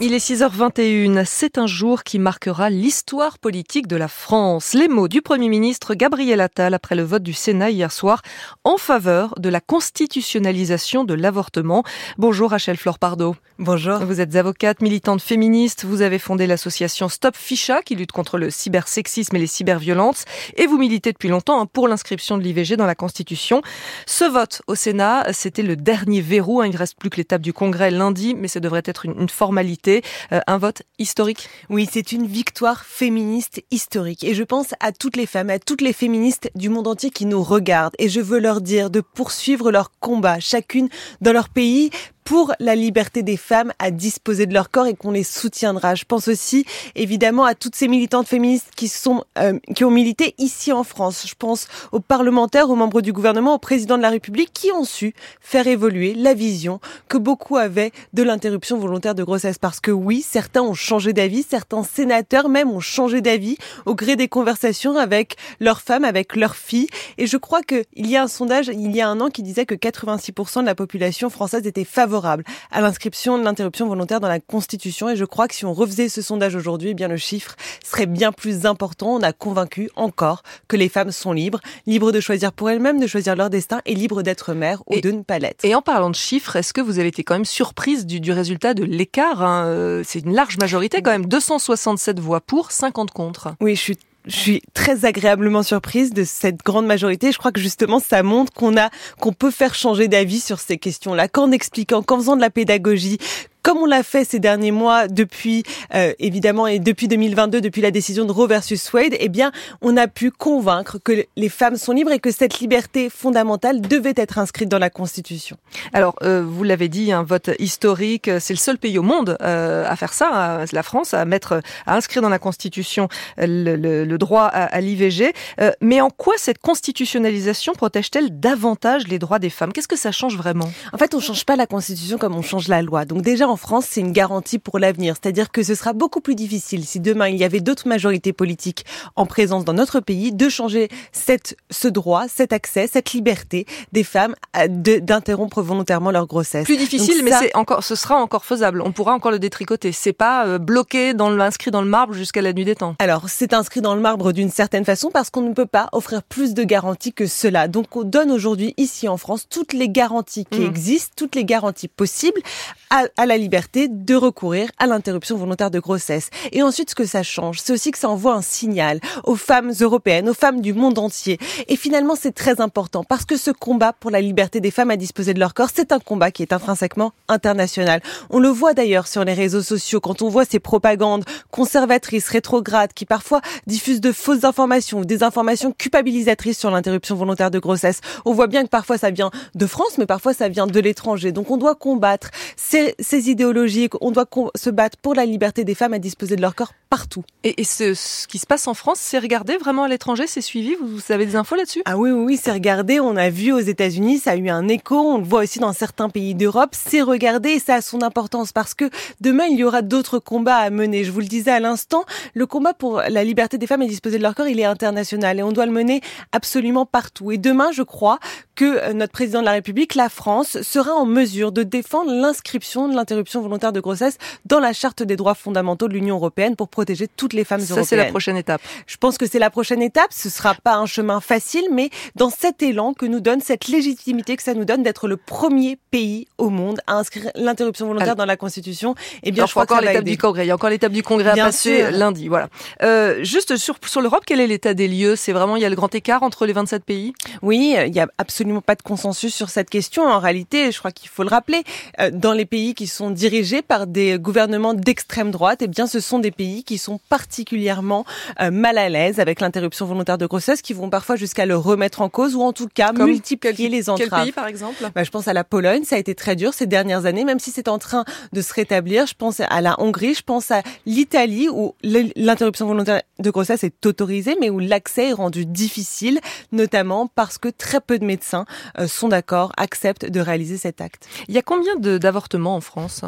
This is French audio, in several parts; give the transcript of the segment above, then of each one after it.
Il est 6h21. C'est un jour qui marquera l'histoire politique de la France. Les mots du Premier ministre Gabriel Attal après le vote du Sénat hier soir en faveur de la constitutionnalisation de l'avortement. Bonjour Rachel Flore Pardo. Bonjour. Vous êtes avocate, militante féministe. Vous avez fondé l'association Stop Ficha qui lutte contre le cybersexisme et les cyberviolences. Et vous militez depuis longtemps hein, pour l'inscription de l'IVG dans la Constitution. Ce vote au Sénat, c'était le dernier verrou. Il ne reste plus que l'étape du Congrès lundi, mais ça devrait être une, une formalité, euh, un vote historique? Oui, c'est une victoire féministe historique. Et je pense à toutes les femmes, à toutes les féministes du monde entier qui nous regardent. Et je veux leur dire de poursuivre leur combat, chacune dans leur pays, pour la liberté des femmes à disposer de leur corps et qu'on les soutiendra. Je pense aussi évidemment à toutes ces militantes féministes qui sont euh, qui ont milité ici en France. Je pense aux parlementaires, aux membres du gouvernement, au président de la République qui ont su faire évoluer la vision que beaucoup avaient de l'interruption volontaire de grossesse parce que oui, certains ont changé d'avis, certains sénateurs même ont changé d'avis au gré des conversations avec leurs femmes, avec leurs filles et je crois que il y a un sondage il y a un an qui disait que 86% de la population française était favorable favorable à l'inscription de l'interruption volontaire dans la Constitution et je crois que si on refaisait ce sondage aujourd'hui, eh bien le chiffre serait bien plus important. On a convaincu encore que les femmes sont libres, libres de choisir pour elles-mêmes, de choisir leur destin et libres d'être mères ou de ne pas l'être. Et en parlant de chiffres, est-ce que vous avez été quand même surprise du, du résultat de l'écart hein euh, C'est une large majorité quand même, 267 voix pour, 50 contre. Oui, je suis je suis très agréablement surprise de cette grande majorité. Je crois que justement, ça montre qu'on a, qu'on peut faire changer d'avis sur ces questions-là, qu'en expliquant, qu'en faisant de la pédagogie, comme on l'a fait ces derniers mois depuis euh, évidemment et depuis 2022 depuis la décision de Roe versus Wade eh bien on a pu convaincre que les femmes sont libres et que cette liberté fondamentale devait être inscrite dans la constitution. Alors euh, vous l'avez dit un vote historique c'est le seul pays au monde euh, à faire ça la France à mettre à inscrire dans la constitution le, le, le droit à, à l'IVG euh, mais en quoi cette constitutionnalisation protège-t-elle davantage les droits des femmes? Qu'est-ce que ça change vraiment? En fait on change pas la constitution comme on change la loi. Donc déjà en France, c'est une garantie pour l'avenir. C'est-à-dire que ce sera beaucoup plus difficile si demain il y avait d'autres majorités politiques en présence dans notre pays de changer cette, ce droit, cet accès, cette liberté des femmes d'interrompre volontairement leur grossesse. Plus difficile, mais c'est encore, ce sera encore faisable. On pourra encore le détricoter. C'est pas euh, bloqué dans le, inscrit dans le marbre jusqu'à la nuit des temps. Alors, c'est inscrit dans le marbre d'une certaine façon parce qu'on ne peut pas offrir plus de garanties que cela. Donc, on donne aujourd'hui ici en France toutes les garanties qui mmh. existent, toutes les garanties possibles à, à la liberté de recourir à l'interruption volontaire de grossesse. Et ensuite, ce que ça change, c'est aussi que ça envoie un signal aux femmes européennes, aux femmes du monde entier. Et finalement, c'est très important parce que ce combat pour la liberté des femmes à disposer de leur corps, c'est un combat qui est intrinsèquement international. On le voit d'ailleurs sur les réseaux sociaux quand on voit ces propagandes conservatrices, rétrogrades, qui parfois diffusent de fausses informations ou des informations culpabilisatrices sur l'interruption volontaire de grossesse. On voit bien que parfois ça vient de France, mais parfois ça vient de l'étranger. Donc on doit combattre ces, ces idéologie, on doit se battre pour la liberté des femmes à disposer de leur corps Et, et ce, ce, qui se passe en France, c'est regardé vraiment à l'étranger, c'est suivi vous, vous, avez des infos là-dessus? Ah oui, oui, oui c'est regardé. On a vu aux États-Unis, ça a eu un écho. On le voit aussi dans certains pays d'Europe. C'est regardé et ça a son importance parce que demain il y aura d'autres combats à mener. Je vous le disais à l'instant, le combat pour la liberté des femmes à disposer de leur corps, il est international et on doit le mener absolument partout. Et demain, je crois que euh, notre président de la République, la France, sera en mesure de défendre l'inscription de l'interruption volontaire de grossesse dans la charte des droits fondamentaux de l'Union européenne pour protéger toutes les femmes Ça, européennes. c'est la prochaine étape. Je pense que c'est la prochaine étape. Ce sera pas un chemin facile, mais dans cet élan que nous donne cette légitimité que ça nous donne d'être le premier pays au monde à inscrire l'interruption volontaire dans la Constitution, eh bien, Alors, je crois encore l'étape du Congrès. Il y a encore l'étape du Congrès bien à passer sûr. lundi. Voilà. Euh, juste sur, sur l'Europe, quel est l'état des lieux? C'est vraiment, il y a le grand écart entre les 27 pays? Oui, il y a absolument pas de consensus sur cette question. En réalité, je crois qu'il faut le rappeler, euh, dans les pays qui sont dirigés par des gouvernements d'extrême droite, eh bien, ce sont des pays qui sont particulièrement euh, mal à l'aise avec l'interruption volontaire de grossesse, qui vont parfois jusqu'à le remettre en cause ou en tout cas Comme multiplier quel, les entraves. Quel pays, par exemple? Bah, Je pense à la Pologne, ça a été très dur ces dernières années, même si c'est en train de se rétablir. Je pense à la Hongrie, je pense à l'Italie, où l'interruption volontaire de grossesse est autorisée, mais où l'accès est rendu difficile, notamment parce que très peu de médecins euh, sont d'accord, acceptent de réaliser cet acte. Il y a combien d'avortements en France?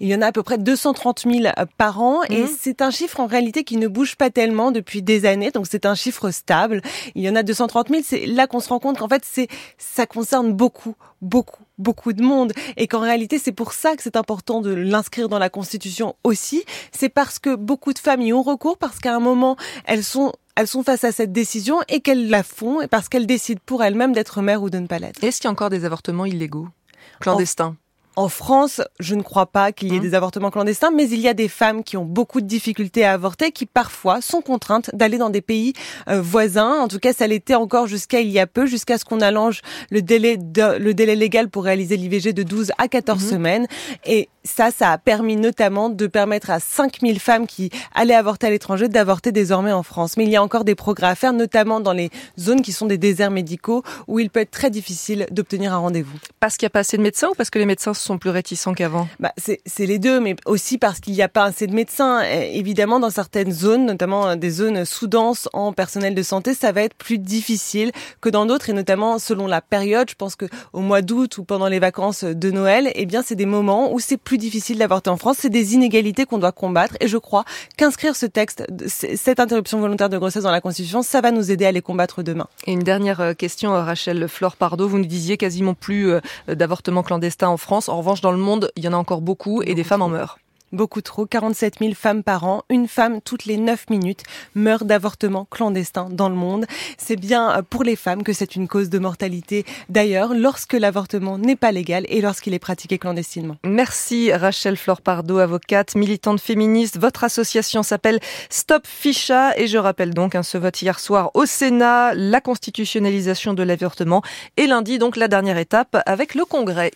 Il y en a à peu près 230 000 euh, par an et Mhm. c'est un chiffre en réalité qui ne bouge pas tellement depuis des années, donc c'est un chiffre stable. Il y en a 230 000, c'est là qu'on se rend compte qu'en fait c'est ça concerne beaucoup, beaucoup, beaucoup de monde et qu'en réalité c'est pour ça que c'est important de l'inscrire dans la Constitution aussi. C'est parce que beaucoup de femmes y ont recours parce qu'à un moment elles sont elles sont face à cette décision et qu'elles la font et parce qu'elles décident pour elles-mêmes d'être mères ou de ne pas l'être. Est-ce qu'il y a encore des avortements illégaux Clandestins? En France, je ne crois pas qu'il y ait Mmh. des avortements clandestins, mais il y a des femmes qui ont beaucoup de difficultés à avorter, qui parfois sont contraintes d'aller dans des pays euh, voisins. En tout cas, ça l'était encore jusqu'à il y a peu, jusqu'à ce qu'on allonge le délai de, le délai légal pour réaliser l'IVG de 12 à 14 Mhm. semaines. Et ça, ça a permis notamment de permettre à 5000 femmes qui allaient avorter à l'étranger d'avorter désormais en France. Mais il y a encore des progrès à faire, notamment dans les zones qui sont des déserts médicaux où il peut être très difficile d'obtenir un rendez-vous. Parce qu'il n'y a pas assez de médecins ou parce que les médecins sont plus réticents qu'avant? Bah, c'est les deux, mais aussi parce qu'il n'y a pas assez de médecins. Évidemment, dans certaines zones, notamment euh, des zones sous-denses en personnel de santé, ça va être plus difficile que dans d'autres, et notamment selon la période. Je pense que au mois d'août ou pendant les vacances de Noël, eh bien, c'est des moments où c'est plus difficile d'avorter en France. C'est des inégalités qu'on doit combattre, et je crois qu'inscrire ce texte, cette interruption volontaire de grossesse dans la Constitution, ça va nous aider à les combattre demain. Et une dernière euh, question, euh, Rachel Flore Pardo. Vous nous disiez quasiment plus d'avortements clandestins en France. En revanche, dans le monde, il y en a encore beaucoup et des femmes en meurent. Beaucoup trop, 47 000 femmes par an, une femme toutes les 9 minutes meurt d'avortement clandestin dans le monde. C'est bien euh, pour les femmes que c'est une cause de mortalité d'ailleurs lorsque l'avortement n'est pas légal et lorsqu'il est pratiqué clandestinement. Merci Rachel Flore Pardo, avocate, militante féministe. Votre association s'appelle Stop Ficha et je rappelle donc un ce vote hier soir au Sénat, la constitutionnalisation de l'avortement et lundi donc la dernière étape avec le Congrès.